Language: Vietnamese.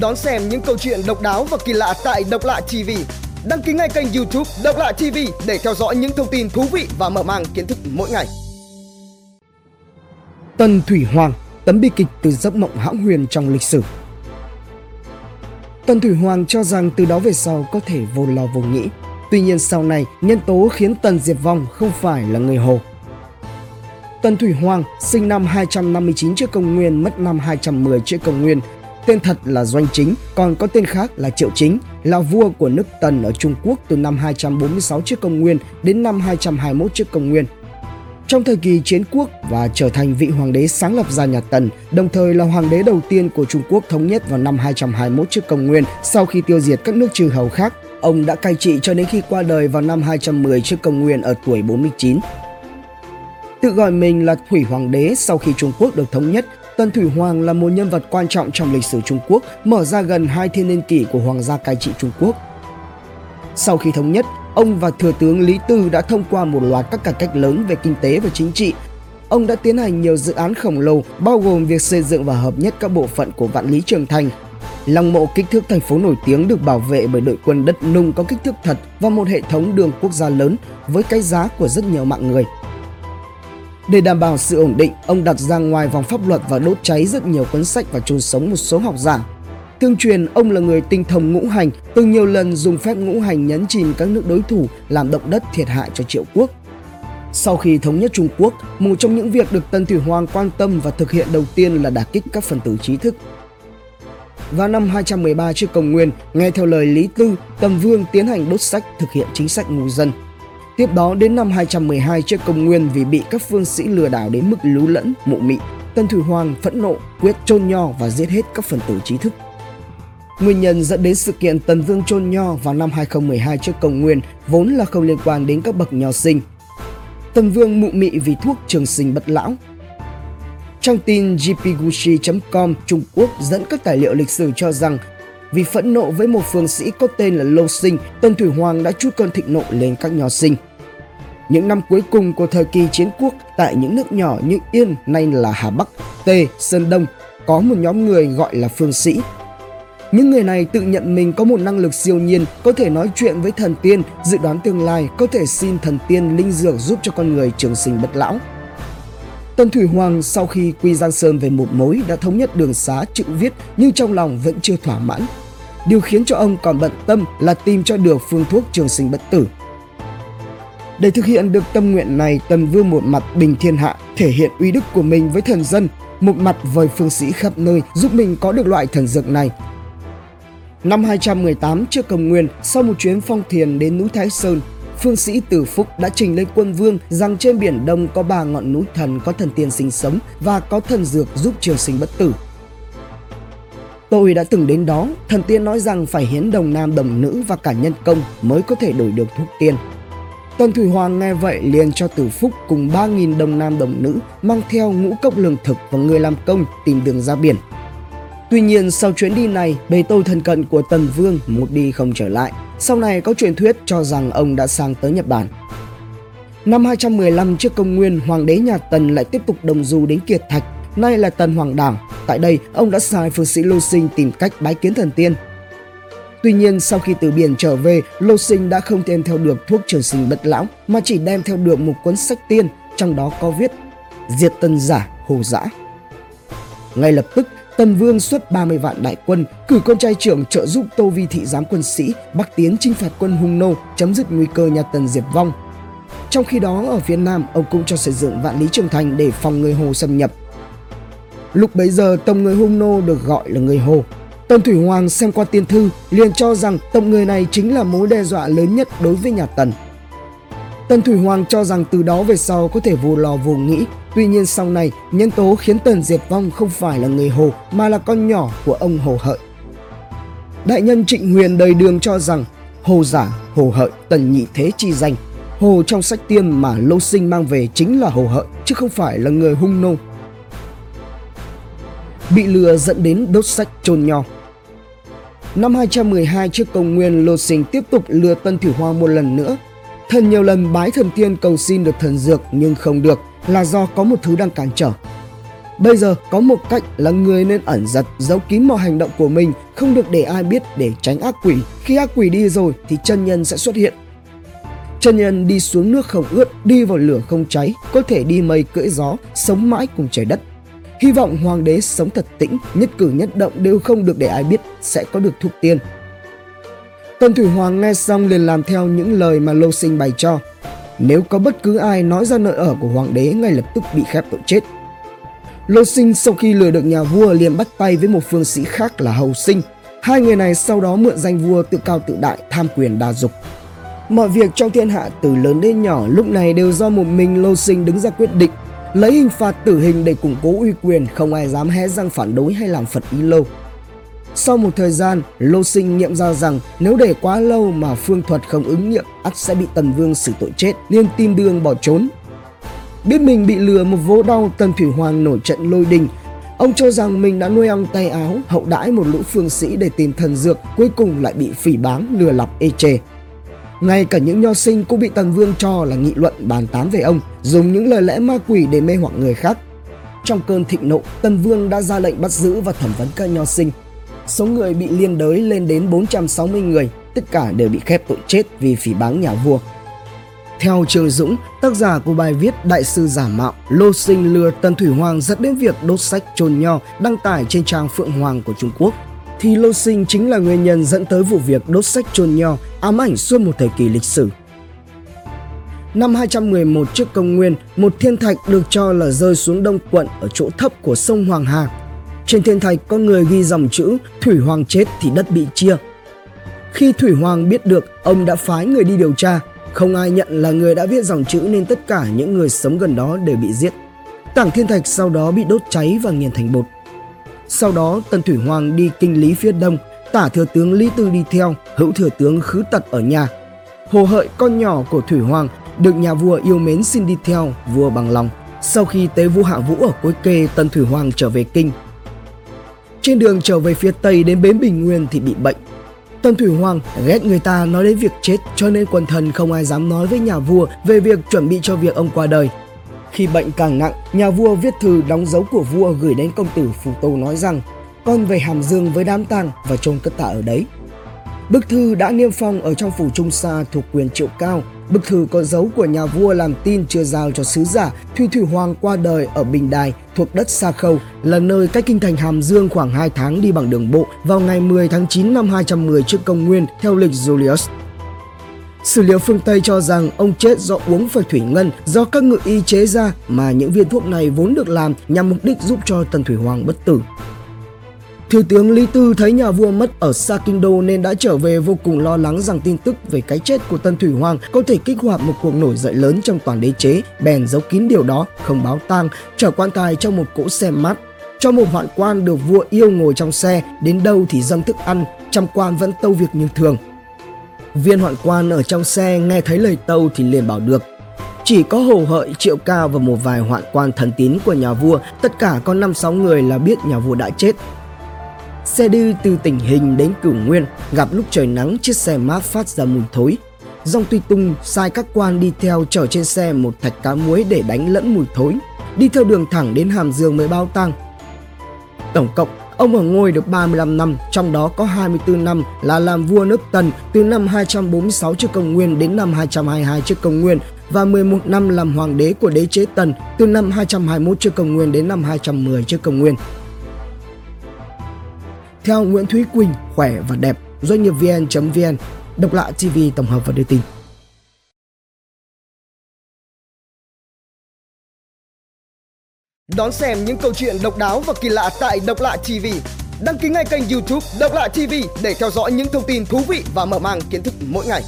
Đón xem những câu chuyện độc đáo và kỳ lạ tại Độc Lạ TV. Đăng ký ngay kênh YouTube Độc Lạ TV để theo dõi những thông tin thú vị và mở mang kiến thức mỗi ngày. Tần Thủy Hoàng, tấm bi kịch từ giấc mộng hão huyền trong lịch sử. Tần Thủy Hoàng cho rằng từ đó về sau có thể vô lo vô nghĩ. Tuy nhiên sau này, nhân tố khiến Tần diệt vong không phải là người Hồ. Tần Thủy Hoàng sinh năm 259 trước công nguyên, mất năm 210 trước công nguyên, Tên thật là Doanh Chính, còn có tên khác là Triệu Chính, là vua của nước Tần ở Trung Quốc từ năm 246 trước công nguyên đến năm 221 trước công nguyên. Trong thời kỳ chiến quốc và trở thành vị hoàng đế sáng lập ra nhà Tần, đồng thời là hoàng đế đầu tiên của Trung Quốc thống nhất vào năm 221 trước công nguyên sau khi tiêu diệt các nước chư hầu khác. Ông đã cai trị cho đến khi qua đời vào năm 210 trước công nguyên ở tuổi 49. Tự gọi mình là Thủy Hoàng đế sau khi Trung Quốc được thống nhất, Tân Thủy Hoàng là một nhân vật quan trọng trong lịch sử Trung Quốc, mở ra gần hai thiên niên kỷ của Hoàng gia cai trị Trung Quốc. Sau khi thống nhất, ông và Thừa tướng Lý Tư đã thông qua một loạt các cải cách lớn về kinh tế và chính trị. Ông đã tiến hành nhiều dự án khổng lồ, bao gồm việc xây dựng và hợp nhất các bộ phận của Vạn Lý Trường Thành. Lăng mộ kích thước thành phố nổi tiếng được bảo vệ bởi đội quân đất nung có kích thước thật và một hệ thống đường quốc gia lớn với cái giá của rất nhiều mạng người. Để đảm bảo sự ổn định, ông đặt ra ngoài vòng pháp luật và đốt cháy rất nhiều cuốn sách và chôn sống một số học giả. Tương truyền ông là người tinh thông ngũ hành, từng nhiều lần dùng phép ngũ hành nhấn chìm các nước đối thủ làm động đất thiệt hại cho triệu quốc. Sau khi thống nhất Trung Quốc, một trong những việc được Tân Thủy Hoàng quan tâm và thực hiện đầu tiên là đả kích các phần tử trí thức. Vào năm 213 trước công nguyên, nghe theo lời Lý Tư, Tầm Vương tiến hành đốt sách thực hiện chính sách ngu dân – Tiếp đó đến năm 212 trước công nguyên vì bị các phương sĩ lừa đảo đến mức lú lẫn, mụ mị, Tân Thủy Hoàng phẫn nộ, quyết chôn nho và giết hết các phần tử trí thức. Nguyên nhân dẫn đến sự kiện Tần Vương chôn nho vào năm 2012 trước công nguyên vốn là không liên quan đến các bậc nho sinh. Tần Vương mụ mị vì thuốc trường sinh bất lão. Trang tin gpgushi.com Trung Quốc dẫn các tài liệu lịch sử cho rằng vì phẫn nộ với một phương sĩ có tên là Lô Sinh, Tân Thủy Hoàng đã chút cơn thịnh nộ lên các nho sinh. Những năm cuối cùng của thời kỳ chiến quốc tại những nước nhỏ như Yên nay là Hà Bắc, Tề, Sơn Đông có một nhóm người gọi là phương sĩ. Những người này tự nhận mình có một năng lực siêu nhiên, có thể nói chuyện với thần tiên, dự đoán tương lai, có thể xin thần tiên linh dược giúp cho con người trường sinh bất lão. Tân Thủy Hoàng sau khi quy Giang Sơn về một mối đã thống nhất đường xá chữ viết nhưng trong lòng vẫn chưa thỏa mãn. Điều khiến cho ông còn bận tâm là tìm cho được phương thuốc trường sinh bất tử. Để thực hiện được tâm nguyện này, Tần Vương một mặt bình thiên hạ, thể hiện uy đức của mình với thần dân, một mặt vời phương sĩ khắp nơi giúp mình có được loại thần dược này. Năm 218 trước công nguyên, sau một chuyến phong thiền đến núi Thái Sơn, Phương sĩ Tử Phúc đã trình lên quân vương rằng trên biển Đông có ba ngọn núi thần có thần tiên sinh sống và có thần dược giúp trường sinh bất tử. Tôi đã từng đến đó, thần tiên nói rằng phải hiến đồng nam đồng nữ và cả nhân công mới có thể đổi được thuốc tiên. Tần Thủy Hoàng nghe vậy liền cho Tử Phúc cùng 3.000 đồng nam đồng nữ mang theo ngũ cốc lương thực và người làm công tìm đường ra biển. Tuy nhiên sau chuyến đi này, bề tôi thân cận của Tần Vương một đi không trở lại. Sau này có truyền thuyết cho rằng ông đã sang tới Nhật Bản. Năm 215 trước công nguyên, hoàng đế nhà Tần lại tiếp tục đồng du đến Kiệt Thạch, nay là Tần Hoàng Đảng. Tại đây, ông đã sai phương sĩ Lô Sinh tìm cách bái kiến thần tiên. Tuy nhiên, sau khi từ biển trở về, Lô Sinh đã không đem theo được thuốc trường sinh bất lão, mà chỉ đem theo được một cuốn sách tiên, trong đó có viết Diệt Tân Giả, Hồ Dã. Ngay lập tức, Tần Vương xuất 30 vạn đại quân, cử con trai trưởng trợ giúp Tô Vi thị giám quân sĩ bắc tiến chinh phạt quân Hung Nô, chấm dứt nguy cơ nhà Tần diệt vong. Trong khi đó ở phía Nam, ông cũng cho xây dựng vạn lý trường thành để phòng người Hồ xâm nhập. Lúc bấy giờ, tổng người Hung Nô được gọi là người Hồ. Tần Thủy Hoàng xem qua tiên thư, liền cho rằng tổng người này chính là mối đe dọa lớn nhất đối với nhà Tần. Tần Thủy Hoàng cho rằng từ đó về sau có thể vô lò vô nghĩ. Tuy nhiên sau này, nhân tố khiến Tần diệt vong không phải là người Hồ mà là con nhỏ của ông Hồ Hợi. Đại nhân Trịnh Huyền đời đường cho rằng Hồ giả, Hồ Hợi, Tần nhị thế chi danh. Hồ trong sách tiên mà Lô Sinh mang về chính là Hồ Hợi chứ không phải là người hung nô. Bị lừa dẫn đến đốt sách chôn nho. Năm 212 trước công nguyên, Lô Sinh tiếp tục lừa Tân Thủy Hoàng một lần nữa Thần nhiều lần bái thần tiên cầu xin được thần dược nhưng không được là do có một thứ đang cản trở. Bây giờ có một cách là người nên ẩn giật, giấu kín mọi hành động của mình, không được để ai biết để tránh ác quỷ. Khi ác quỷ đi rồi thì chân nhân sẽ xuất hiện. Chân nhân đi xuống nước không ướt, đi vào lửa không cháy, có thể đi mây cưỡi gió, sống mãi cùng trời đất. Hy vọng hoàng đế sống thật tĩnh, nhất cử nhất động đều không được để ai biết sẽ có được thục tiên. Tần Thủy Hoàng nghe xong liền làm theo những lời mà Lô Sinh bày cho. Nếu có bất cứ ai nói ra nơi ở của hoàng đế ngay lập tức bị khép tội chết. Lô Sinh sau khi lừa được nhà vua liền bắt tay với một phương sĩ khác là Hầu Sinh. Hai người này sau đó mượn danh vua tự cao tự đại, tham quyền đa dục. Mọi việc trong thiên hạ từ lớn đến nhỏ lúc này đều do một mình Lô Sinh đứng ra quyết định, lấy hình phạt tử hình để củng cố uy quyền, không ai dám hé răng phản đối hay làm phật ý lâu. Sau một thời gian, Lô Sinh nghiệm ra rằng nếu để quá lâu mà phương thuật không ứng nghiệm, ắt sẽ bị Tần Vương xử tội chết, nên tìm đường bỏ trốn. Biết mình bị lừa một vố đau, Tần Thủy Hoàng nổi trận lôi đình. Ông cho rằng mình đã nuôi ong tay áo, hậu đãi một lũ phương sĩ để tìm thần dược, cuối cùng lại bị phỉ báng, lừa lọc ê chê. Ngay cả những nho sinh cũng bị Tần Vương cho là nghị luận bàn tán về ông, dùng những lời lẽ ma quỷ để mê hoặc người khác. Trong cơn thịnh nộ, Tần Vương đã ra lệnh bắt giữ và thẩm vấn các nho sinh. Số người bị liên đới lên đến 460 người, tất cả đều bị khép tội chết vì phỉ báng nhà vua. Theo Trương Dũng, tác giả của bài viết Đại sư giả mạo, Lô Sinh lừa Tần Thủy Hoàng dẫn đến việc đốt sách trồn nho đăng tải trên trang Phượng Hoàng của Trung Quốc thì Lô Sinh chính là nguyên nhân dẫn tới vụ việc đốt sách chôn nho ám ảnh suốt một thời kỳ lịch sử. Năm 211 trước công nguyên, một thiên thạch được cho là rơi xuống đông quận ở chỗ thấp của sông Hoàng Hà. Trên thiên thạch có người ghi dòng chữ Thủy Hoàng chết thì đất bị chia. Khi Thủy Hoàng biết được, ông đã phái người đi điều tra. Không ai nhận là người đã viết dòng chữ nên tất cả những người sống gần đó đều bị giết. Tảng thiên thạch sau đó bị đốt cháy và nghiền thành bột. Sau đó Tần Thủy Hoàng đi kinh lý phía đông, tả thừa tướng Lý Tư đi theo, hữu thừa tướng khứ tật ở nhà. Hồ Hợi con nhỏ của Thủy Hoàng được nhà vua yêu mến xin đi theo, vua bằng lòng. Sau khi tế vua Hạ Vũ ở cuối kê, Tần Thủy Hoàng trở về kinh. Trên đường trở về phía tây đến bến Bình Nguyên thì bị bệnh. Tần Thủy Hoàng ghét người ta nói đến việc chết cho nên quần thần không ai dám nói với nhà vua về việc chuẩn bị cho việc ông qua đời. Khi bệnh càng nặng, nhà vua viết thư đóng dấu của vua gửi đến công tử Phù Tô nói rằng con về Hàm Dương với đám tang và chôn cất tạ ở đấy. Bức thư đã niêm phong ở trong phủ Trung Sa thuộc quyền Triệu Cao. Bức thư có dấu của nhà vua làm tin chưa giao cho sứ giả Thủy Thủy Hoàng qua đời ở Bình Đài thuộc đất Sa Khâu là nơi cách kinh thành Hàm Dương khoảng 2 tháng đi bằng đường bộ vào ngày 10 tháng 9 năm 210 trước công nguyên theo lịch Julius. Sử liệu phương Tây cho rằng ông chết do uống phải thủy ngân do các ngự y chế ra mà những viên thuốc này vốn được làm nhằm mục đích giúp cho Tần Thủy Hoàng bất tử. Thiếu tướng Lý Tư thấy nhà vua mất ở xa kinh đô nên đã trở về vô cùng lo lắng rằng tin tức về cái chết của Tân Thủy Hoàng có thể kích hoạt một cuộc nổi dậy lớn trong toàn đế chế, bèn giấu kín điều đó, không báo tang, chở quan tài trong một cỗ xe mát. Cho một hoạn quan được vua yêu ngồi trong xe, đến đâu thì dâng thức ăn, trăm quan vẫn tâu việc như thường. Viên hoạn quan ở trong xe nghe thấy lời tâu thì liền bảo được. Chỉ có hồ hợi, triệu cao và một vài hoạn quan thần tín của nhà vua, tất cả có 5-6 người là biết nhà vua đã chết. Xe đi từ tỉnh hình đến cửu nguyên, gặp lúc trời nắng chiếc xe mát phát ra mùi thối. Dòng Tuy Tung sai các quan đi theo chở trên xe một thạch cá muối để đánh lẫn mùi thối. Đi theo đường thẳng đến Hàm Dương mới bao tăng. Tổng cộng Ông ở ngôi được 35 năm, trong đó có 24 năm là làm vua nước Tần từ năm 246 trước công nguyên đến năm 222 trước công nguyên và 11 năm làm hoàng đế của đế chế Tần từ năm 221 trước công nguyên đến năm 210 trước công nguyên. Theo Nguyễn Thúy Quỳnh, khỏe và đẹp, doanh nghiệp vn.vn, độc lạ TV tổng hợp và đưa tin. Đón xem những câu chuyện độc đáo và kỳ lạ tại Độc Lạ TV. Đăng ký ngay kênh YouTube Độc Lạ TV để theo dõi những thông tin thú vị và mở mang kiến thức mỗi ngày.